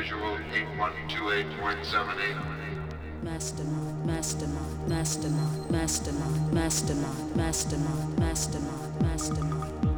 Visual 8128.78. Mastermind, mastermind, mastermind, mastermind, mastermind, mastermind, mastermind, mastermind.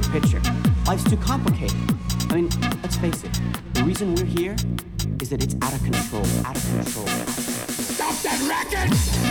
Big picture. Life's too complicated. I mean, let's face it. The reason we're here is that it's out of control. Out of control. Stop that racket!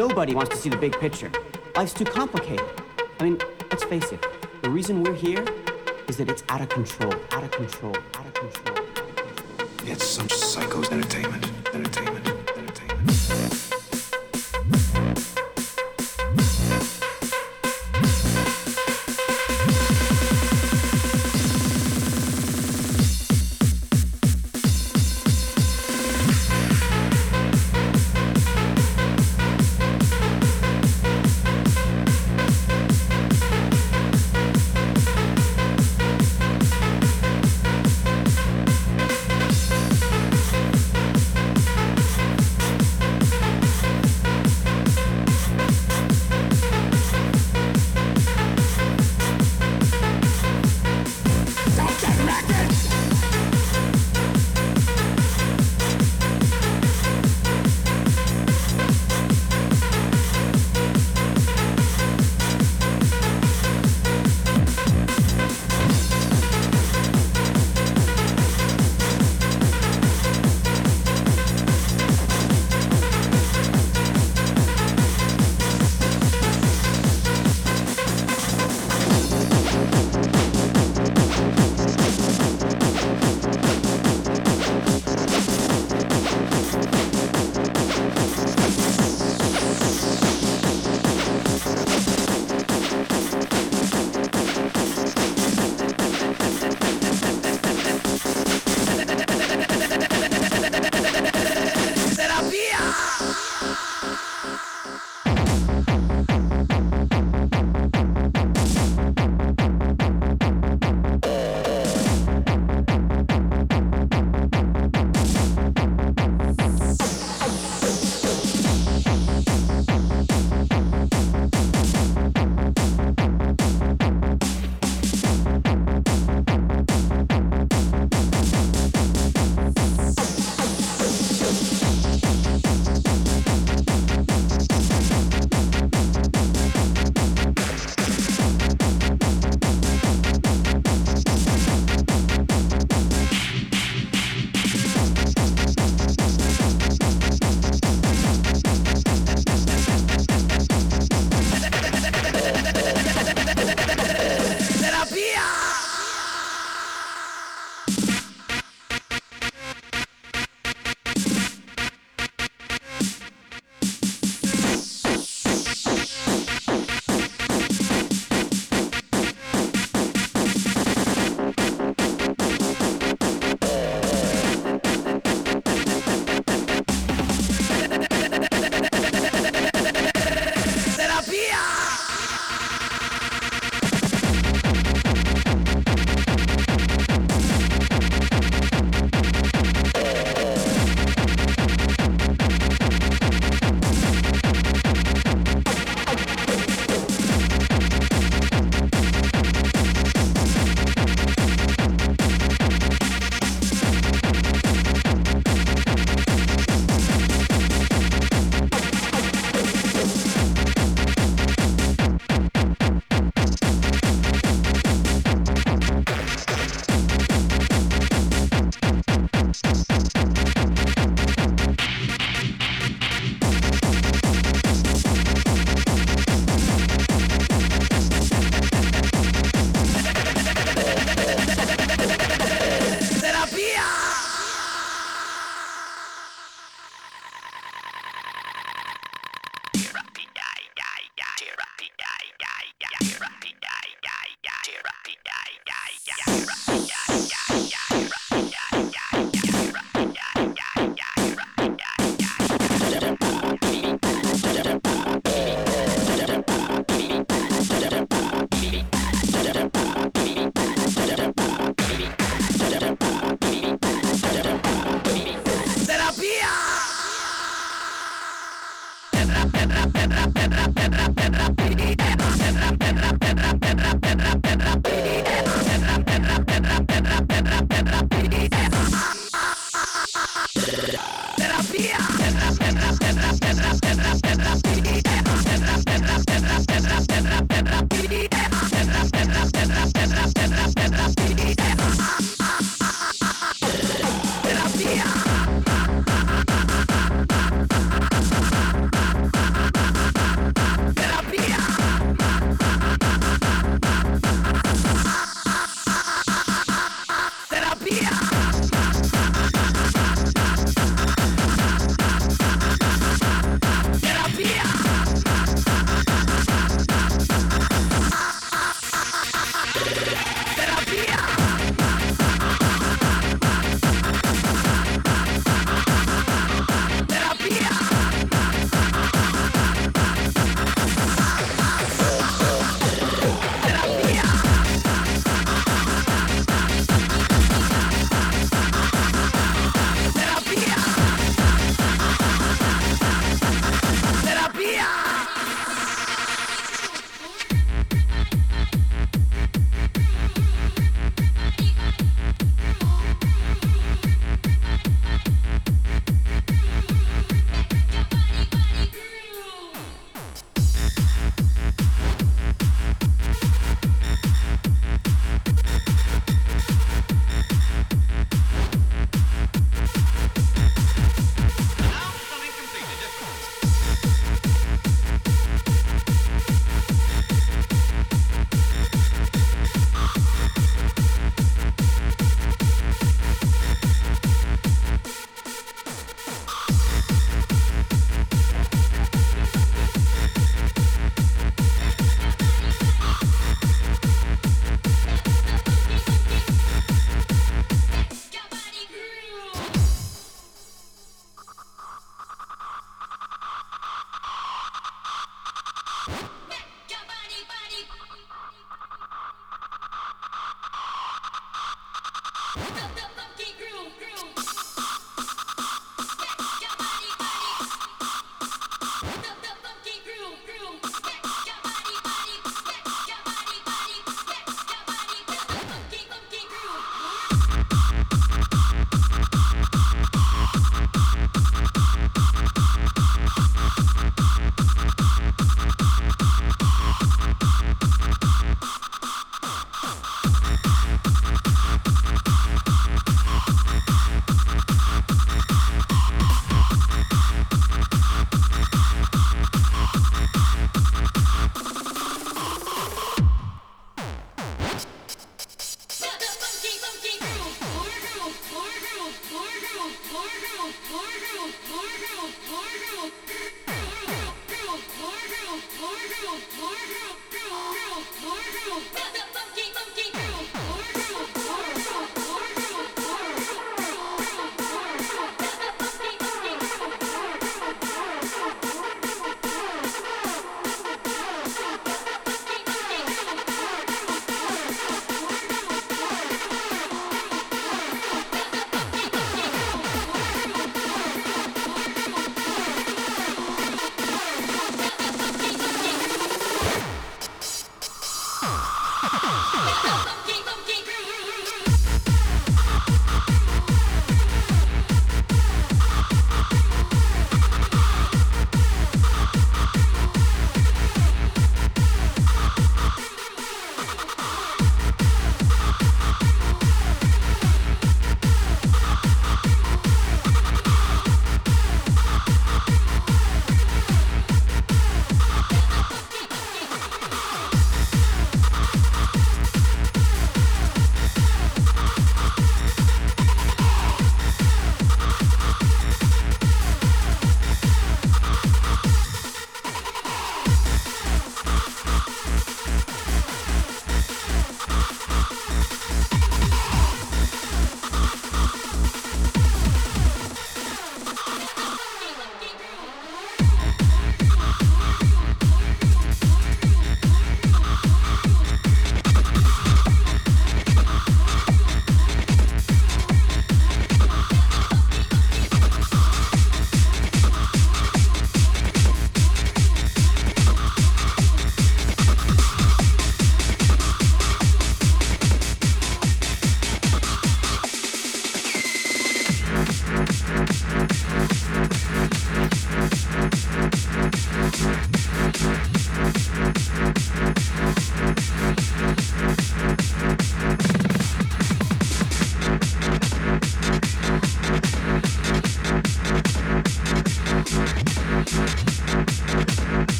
Nobody wants to see the big picture. Life's too complicated. I mean, let's face it. The reason we're here is that it's out of control. Out of control. Out of control. It's some psycho's entertainment. Entertainment.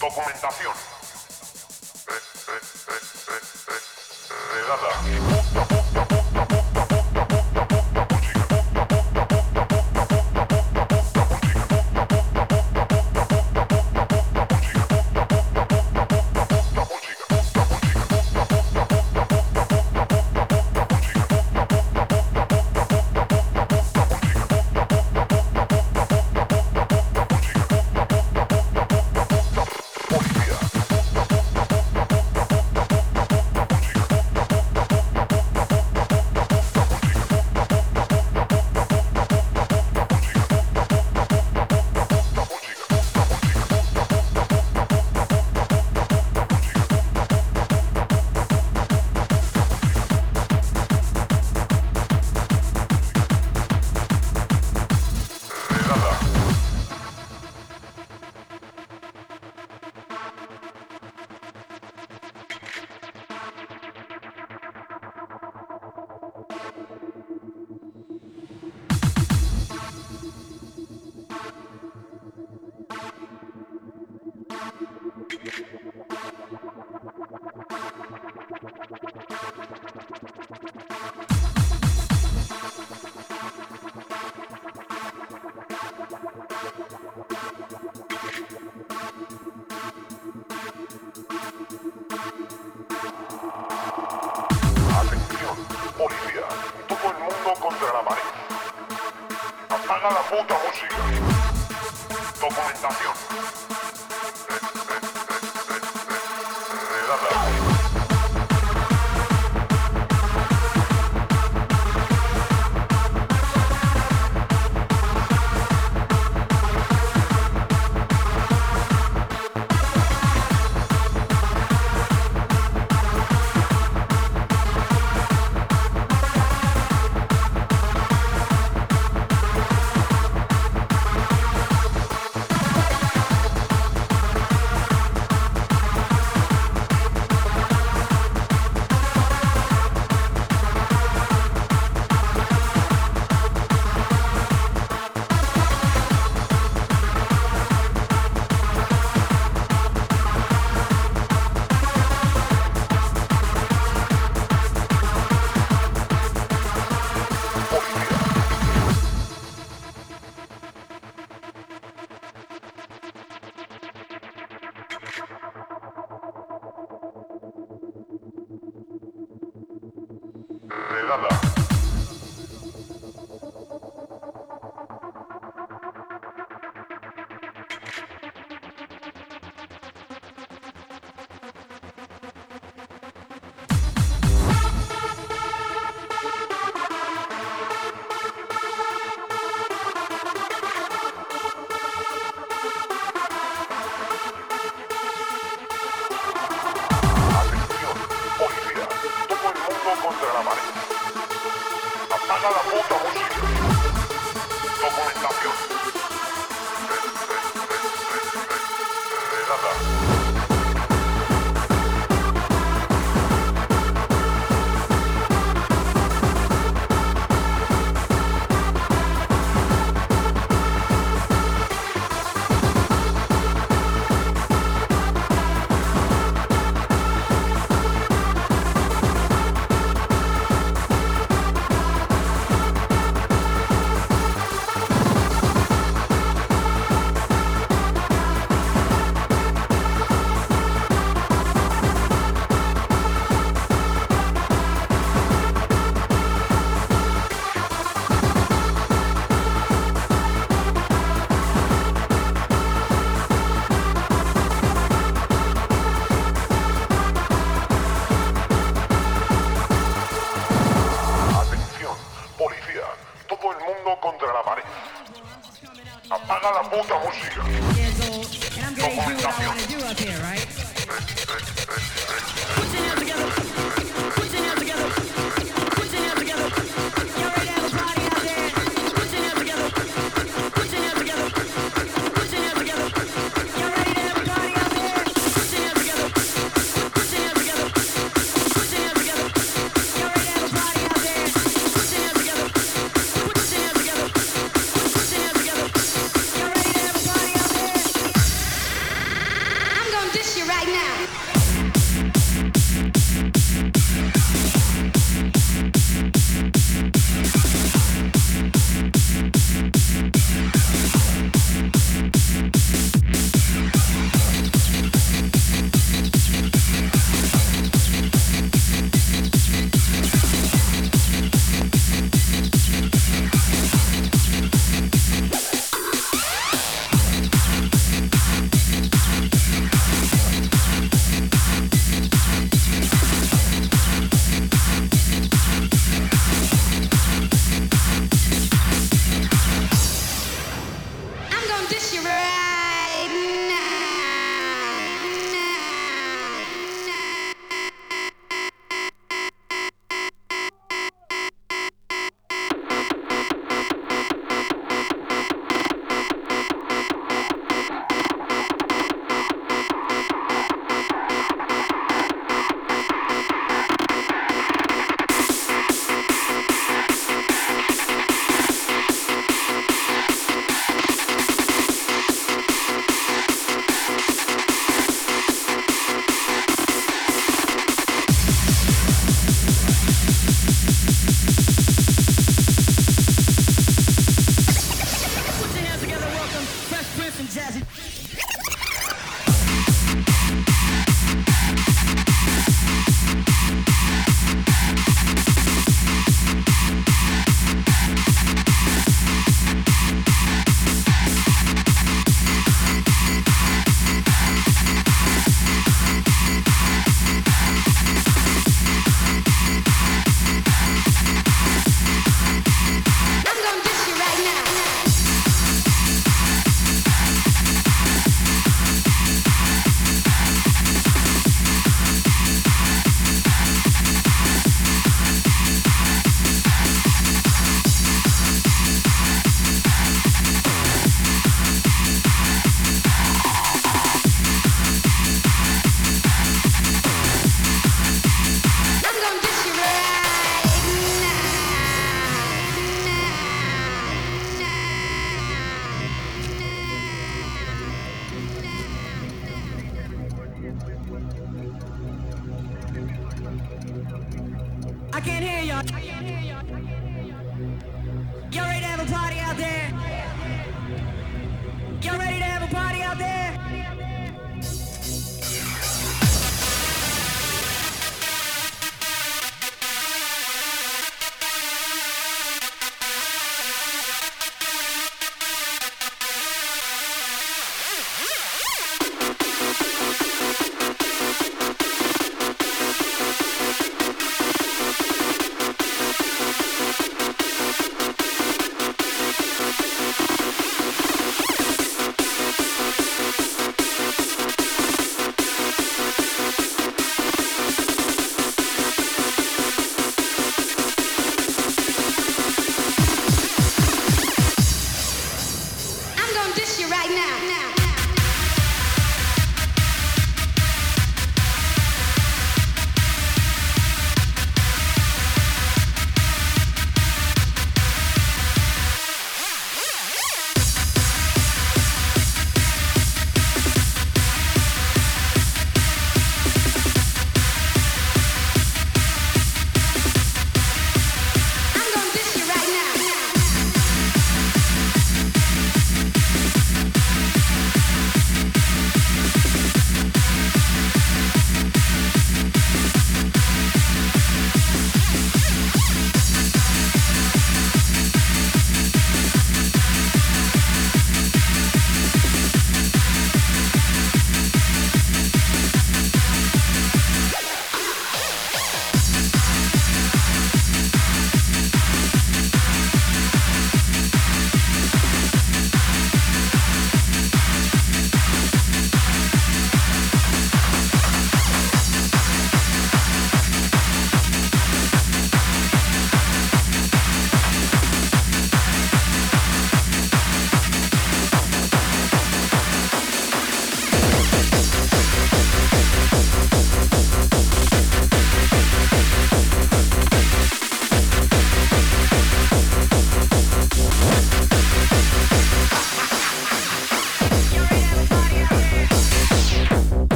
Documentación.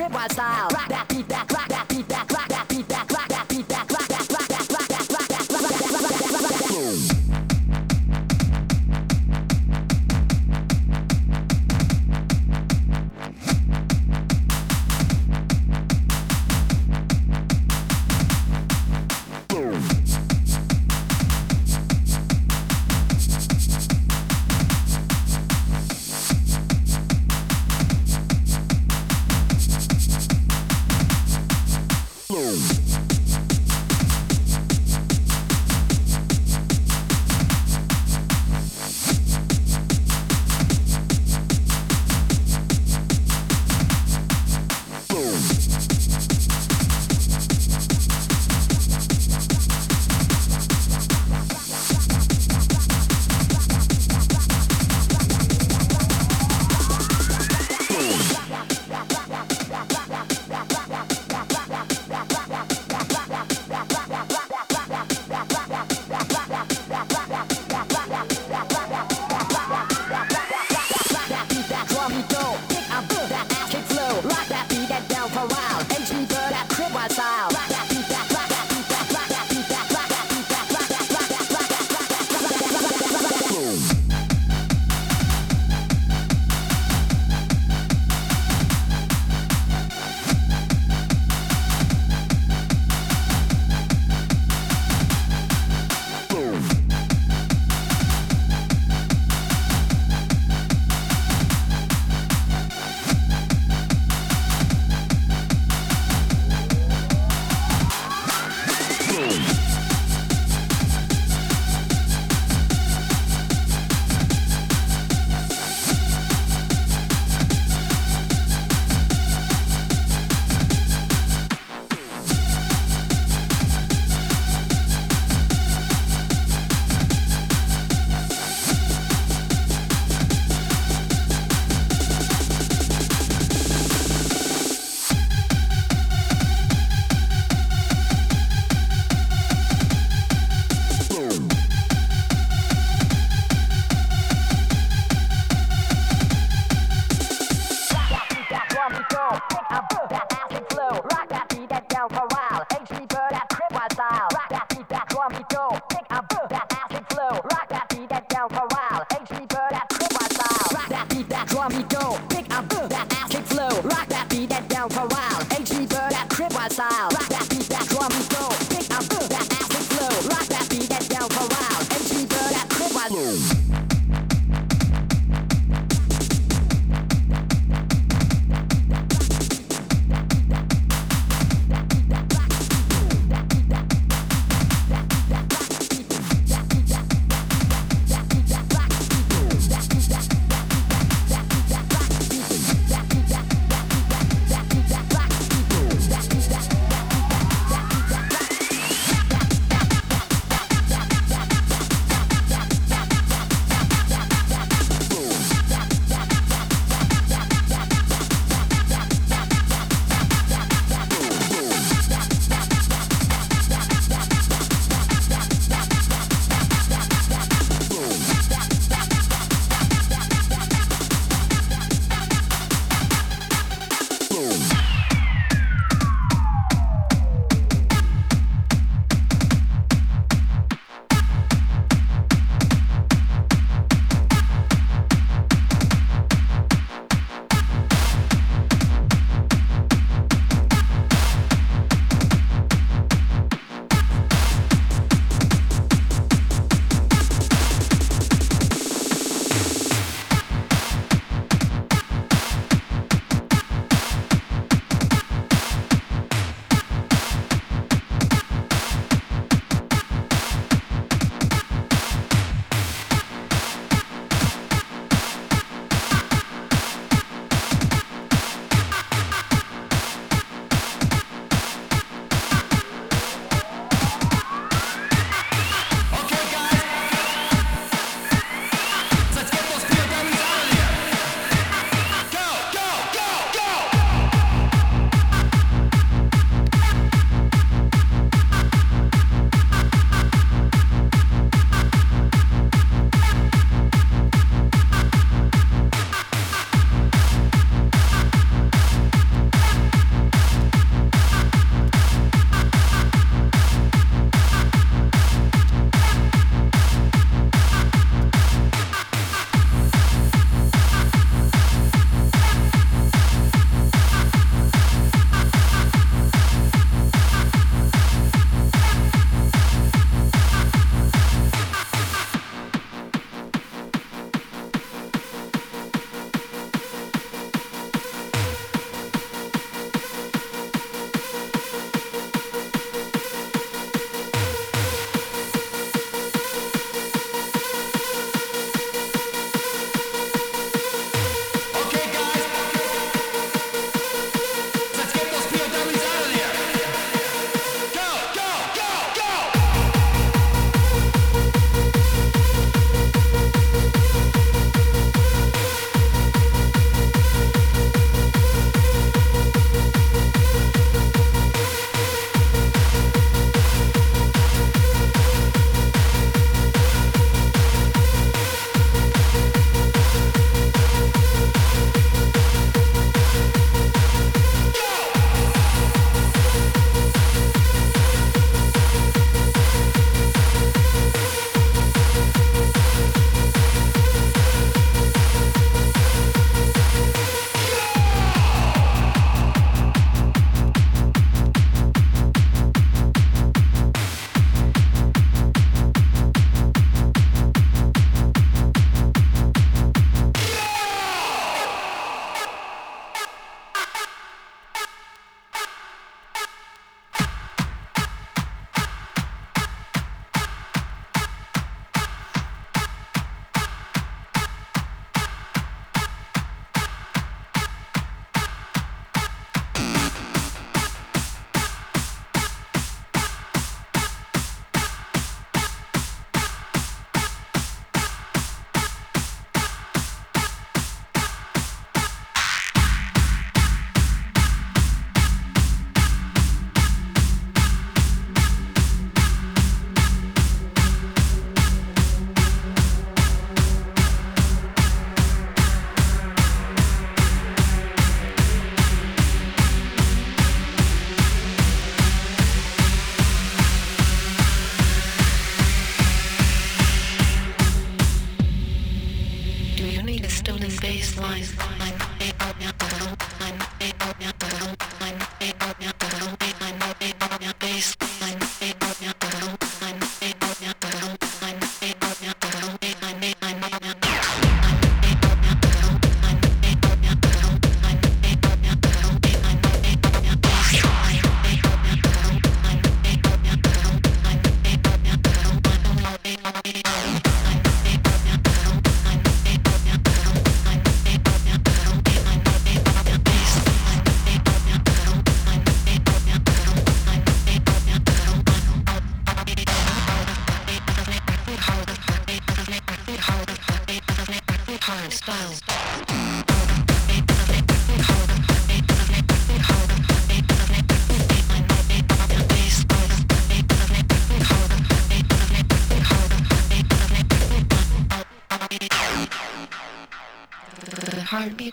Crib style.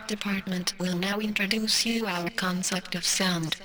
Department will now introduce you our concept of sound.